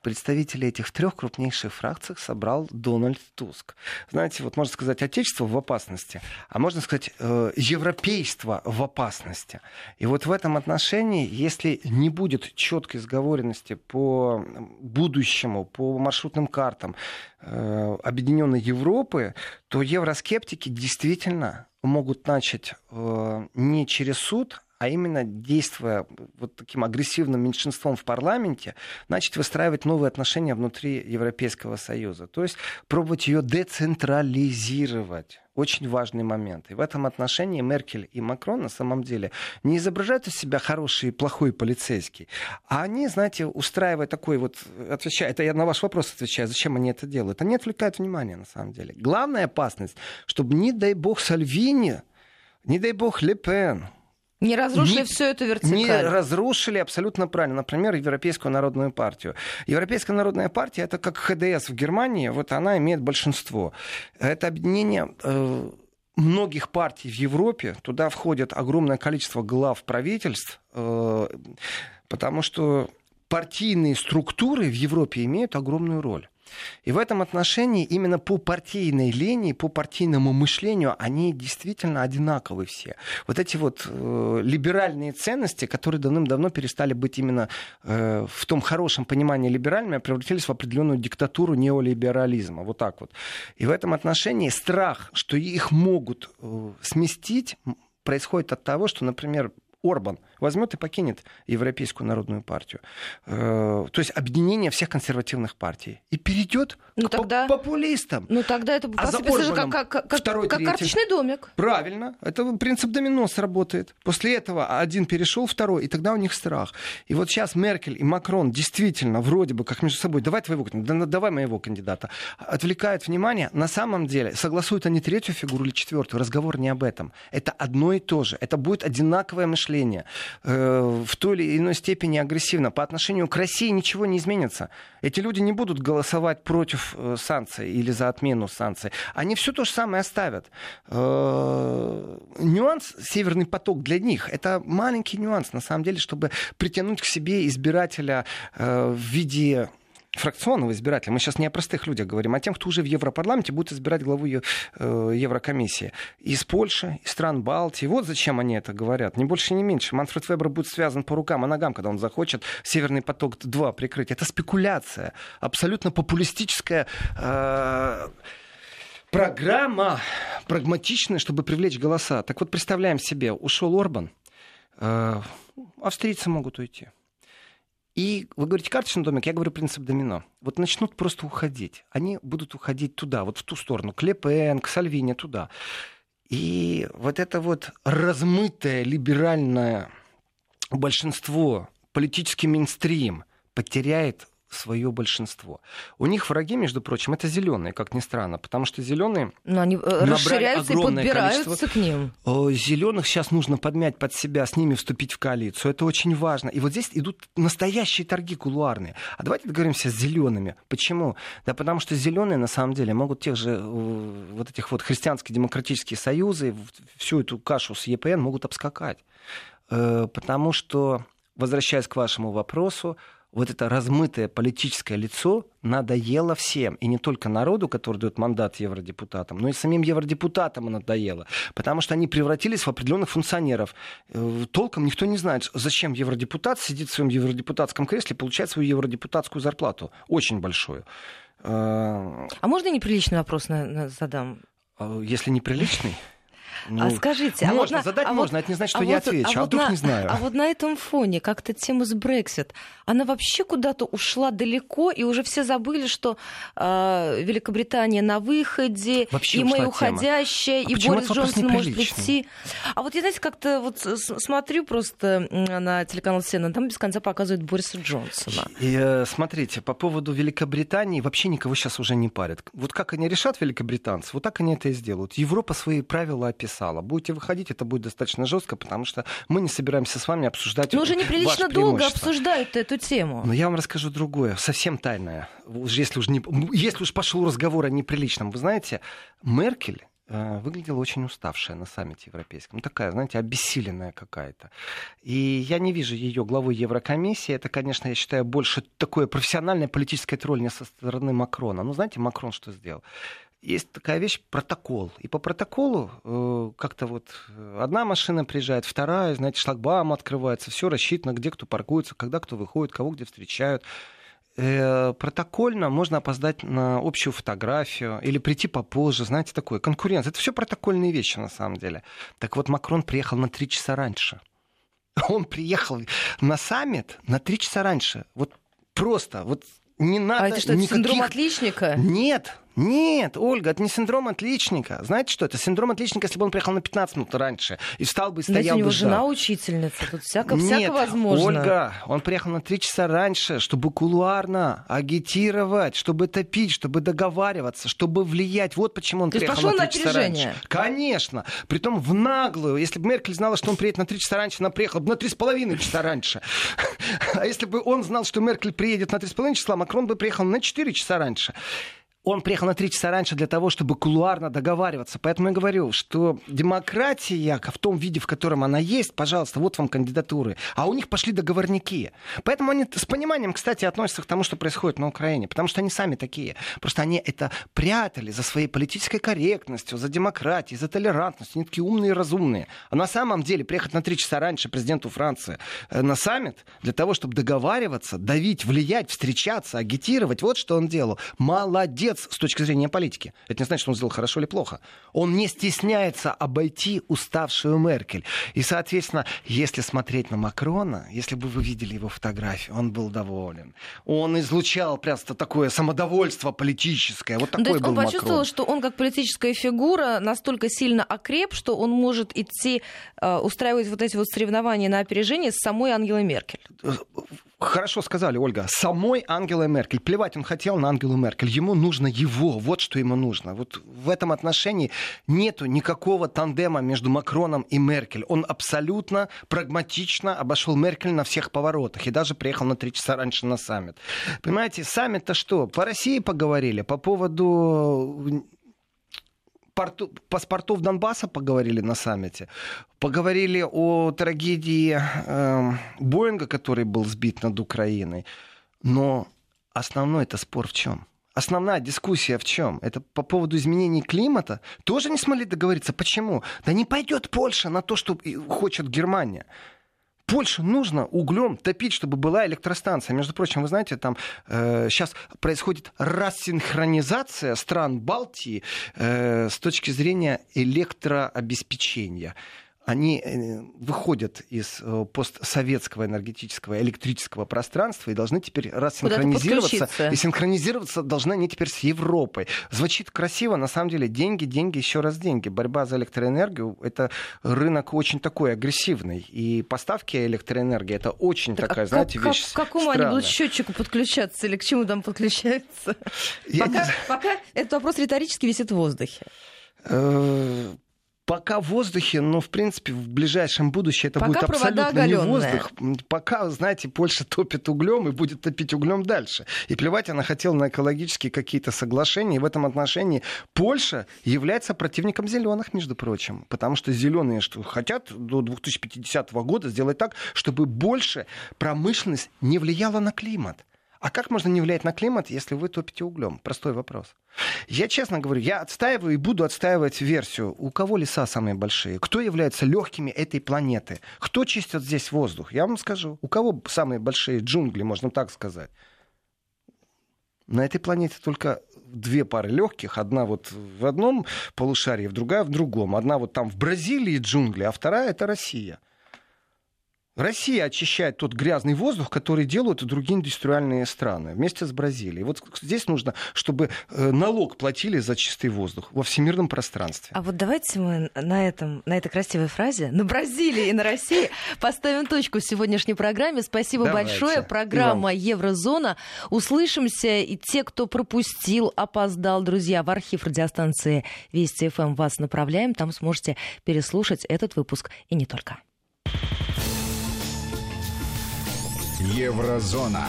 представителей этих трех крупнейших фракций собрал Дональд Туск. Знаете, вот можно сказать, отечество в опасности, а можно сказать, э, европейство в опасности. И вот в этом отношении, если не будет четкой сговоренности по будущему, по маршрутным картам э, Объединенной Европы, то евроскептики действительно могут начать э, не через суд, а именно действуя вот таким агрессивным меньшинством в парламенте, начать выстраивать новые отношения внутри Европейского Союза. То есть пробовать ее децентрализировать. Очень важный момент. И в этом отношении Меркель и Макрон на самом деле не изображают из себя хороший и плохой полицейский, а они, знаете, устраивая такой вот, отвечая, это я на ваш вопрос отвечаю, зачем они это делают, они отвлекают внимание на самом деле. Главная опасность, чтобы, не дай бог, Сальвини, не дай бог, Ле Пен, не разрушили не, всю эту вертикаль. Не разрушили абсолютно правильно. Например, Европейскую народную партию. Европейская народная партия это как ХДС в Германии, вот она имеет большинство. Это объединение э, многих партий в Европе. Туда входит огромное количество глав правительств, э, потому что партийные структуры в Европе имеют огромную роль. И в этом отношении именно по партийной линии, по партийному мышлению они действительно одинаковы все. Вот эти вот э, либеральные ценности, которые давным-давно перестали быть именно э, в том хорошем понимании либеральными, а превратились в определенную диктатуру неолиберализма. Вот так вот. И в этом отношении страх, что их могут э, сместить, происходит от того, что, например, Орбан возьмет и покинет Европейскую народную партию. Э, то есть объединение всех консервативных партий. И перейдет ну, к тогда, популистам. Ну тогда это а же как, как, как, второй, как карточный домик. Правильно. Это принцип домино сработает. После этого один перешел, второй, и тогда у них страх. И вот сейчас Меркель и Макрон действительно вроде бы как между собой, давай твоего, давай моего кандидата, отвлекают внимание. На самом деле согласуют они третью фигуру или четвертую. Разговор не об этом. Это одно и то же. Это будет одинаковое мышление. Э, в той или иной степени агрессивно. По отношению к России ничего не изменится. Эти люди не будут голосовать против э, санкций или за отмену санкций. Они все то же самое оставят. Э, нюанс «Северный поток» для них — это маленький нюанс, на самом деле, чтобы притянуть к себе избирателя в виде фракционного избирателя. Мы сейчас не о простых людях говорим, а о тех, кто уже в Европарламенте будет избирать главу э, Еврокомиссии. Из Польши, из стран Балтии. Вот зачем они это говорят. Ни больше, ни меньше. Манфред Вебер будет связан по рукам и ногам, когда он захочет Северный поток-2 прикрыть. Это спекуляция. Абсолютно популистическая э, программа, прагматичная, чтобы привлечь голоса. Так вот, представляем себе, ушел Орбан, э, австрийцы могут уйти. И вы говорите карточный домик, я говорю принцип домино. Вот начнут просто уходить. Они будут уходить туда, вот в ту сторону, к Лепен, к Сальвине, туда. И вот это вот размытое либеральное большинство, политический мейнстрим потеряет свое большинство. У них враги, между прочим, это зеленые, как ни странно, потому что зеленые Но они э, расширяются и подбираются количество... к ним. Зеленых сейчас нужно подмять под себя, с ними вступить в коалицию. Это очень важно. И вот здесь идут настоящие торги кулуарные. А давайте договоримся с зелеными. Почему? Да потому что зеленые на самом деле могут тех же э, вот этих вот христианские демократические союзы, всю эту кашу с ЕПН могут обскакать. Э, потому что, возвращаясь к вашему вопросу, вот это размытое политическое лицо надоело всем. И не только народу, который дает мандат евродепутатам, но и самим евродепутатам надоело. Потому что они превратились в определенных функционеров. Э, толком никто не знает, зачем евродепутат сидит в своем евродепутатском кресле и получает свою евродепутатскую зарплату. Очень большую. Э, а можно неприличный вопрос задам? А если неприличный? Ну, а скажите, можно а вот задать, а можно, вот, это не значит, что а я вот, отвечу, а, а вот вдруг на, не знаю. А вот на этом фоне как-то тема с Брексит, она вообще куда-то ушла далеко, и уже все забыли, что э, Великобритания на выходе, вообще и мы уходящая, а и Борис Джонсон может прийти. А вот я, знаете, как-то вот смотрю просто на телеканал Сена, там без конца показывают Бориса Джонсона. И, э, смотрите, по поводу Великобритании вообще никого сейчас уже не парят. Вот как они решат, великобританцы, вот так они это и сделают. Европа свои правила описала написала. Будете выходить, это будет достаточно жестко, потому что мы не собираемся с вами обсуждать Но уже неприлично долго обсуждают эту тему. Но я вам расскажу другое, совсем тайное. Если уж, не, если уж пошел разговор о неприличном. Вы знаете, Меркель э, выглядела очень уставшая на саммите европейском. Ну, такая, знаете, обессиленная какая-то. И я не вижу ее главой Еврокомиссии. Это, конечно, я считаю, больше такое профессиональное политическое тролль со стороны Макрона. Ну, знаете, Макрон что сделал? Есть такая вещь протокол. И по протоколу э, как-то вот э, одна машина приезжает, вторая, знаете, шлагбаум открывается, все рассчитано, где кто паркуется, когда кто выходит, кого где встречают. Э, протокольно можно опоздать на общую фотографию или прийти попозже, знаете, такое, конкуренция. Это все протокольные вещи на самом деле. Так вот, Макрон приехал на три часа раньше. Он приехал на саммит на три часа раньше. Вот просто, вот не надо а это что, никаких... синдром отличника? Нет, нет, Ольга, это не синдром отличника. Знаете что? Это синдром отличника, если бы он приехал на 15 минут раньше и встал бы и стоял Знаете, у него бы жена учительница, тут всяко, Нет, всяко возможно. Ольга, он приехал на 3 часа раньше, чтобы кулуарно агитировать, чтобы топить, чтобы договариваться, чтобы влиять. Вот почему он То приехал на 3 часа раньше. Конечно. Притом в наглую. Если бы Меркель знала, что он приедет на 3 часа раньше, она приехала бы на 3,5 часа раньше. А если бы он знал, что Меркель приедет на 3,5 часа, Макрон бы приехал на 4 часа раньше он приехал на три часа раньше для того, чтобы кулуарно договариваться. Поэтому я говорю, что демократия в том виде, в котором она есть, пожалуйста, вот вам кандидатуры. А у них пошли договорники. Поэтому они с пониманием, кстати, относятся к тому, что происходит на Украине. Потому что они сами такие. Просто они это прятали за своей политической корректностью, за демократией, за толерантностью. Они такие умные и разумные. А на самом деле приехать на три часа раньше президенту Франции э, на саммит для того, чтобы договариваться, давить, влиять, встречаться, агитировать, вот что он делал. Молодец молодец с точки зрения политики. Это не значит, что он сделал хорошо или плохо. Он не стесняется обойти уставшую Меркель. И, соответственно, если смотреть на Макрона, если бы вы видели его фотографию, он был доволен. Он излучал просто такое самодовольство политическое. Вот Ну, такой то есть был он почувствовал, Макрон. что он как политическая фигура настолько сильно окреп, что он может идти э, устраивать вот эти вот соревнования на опережение с самой Ангелой Меркель. Хорошо сказали, Ольга. Самой Ангелой Меркель. Плевать он хотел на Ангелу Меркель. Ему нужно его. Вот что ему нужно. Вот в этом отношении нету никакого тандема между Макроном и Меркель. Он абсолютно прагматично обошел Меркель на всех поворотах. И даже приехал на три часа раньше на саммит. Понимаете, саммит-то что? По России поговорили. По поводу паспортов Донбасса поговорили на саммите. Поговорили о трагедии э, Боинга, который был сбит над Украиной. Но основной это спор в чем? Основная дискуссия в чем? Это по поводу изменений климата. Тоже не смогли договориться. Почему? Да не пойдет Польша на то, что хочет Германия. Польше нужно углем топить, чтобы была электростанция. Между прочим, вы знаете, там э, сейчас происходит рассинхронизация стран Балтии э, с точки зрения электрообеспечения. Они э, выходят из э, постсоветского энергетического электрического пространства и должны теперь рассинхронизироваться. подключиться. И синхронизироваться должны они теперь с Европой. Звучит красиво, на самом деле деньги, деньги, еще раз деньги. Борьба за электроэнергию — это рынок очень такой агрессивный. И поставки электроэнергии — это очень Так, такая, а знаете, как, вещь к какому они странная. будут счетчику подключаться или к чему там подключаются? Я не Пока, пока этот вопрос риторически висит в воздухе. Пока в воздухе, но, в принципе, в ближайшем будущем это Пока будет абсолютно не оголенные. воздух. М, Пока, знаете, Польша топит углем и будет топить углем дальше. И плевать она хотела на экологические какие-то соглашения. И в этом отношении Польша является противником зеленых, между прочим. Потому что зеленые что хотят до 2050 года сделать так, чтобы больше промышленность не влияла на климат. А как можно не влиять на климат, если вы топите углем? Простой вопрос. Я честно говорю, я отстаиваю и буду отстаивать версию. У кого леса самые большие? Кто является легкими этой планеты? Кто чистит здесь воздух? Я вам скажу. У кого самые большие джунгли, можно так сказать? На этой планете только две пары легких. Одна вот в одном полушарии, другая в другом. Одна вот там в Бразилии джунгли, а вторая это Россия. Россия очищает тот грязный воздух, который делают и другие индустриальные страны вместе с Бразилией. Вот здесь нужно, чтобы э, налог платили за чистый воздух во всемирном пространстве. А вот давайте мы на, этом, на этой красивой фразе, на Бразилии и на России, поставим точку в сегодняшней программе. Спасибо Давайте. большое. Программа Еврозона. Услышимся. И те, кто пропустил, опоздал, друзья, в архив радиостанции Вести ФМ вас направляем. Там сможете переслушать этот выпуск и не только. Еврозона.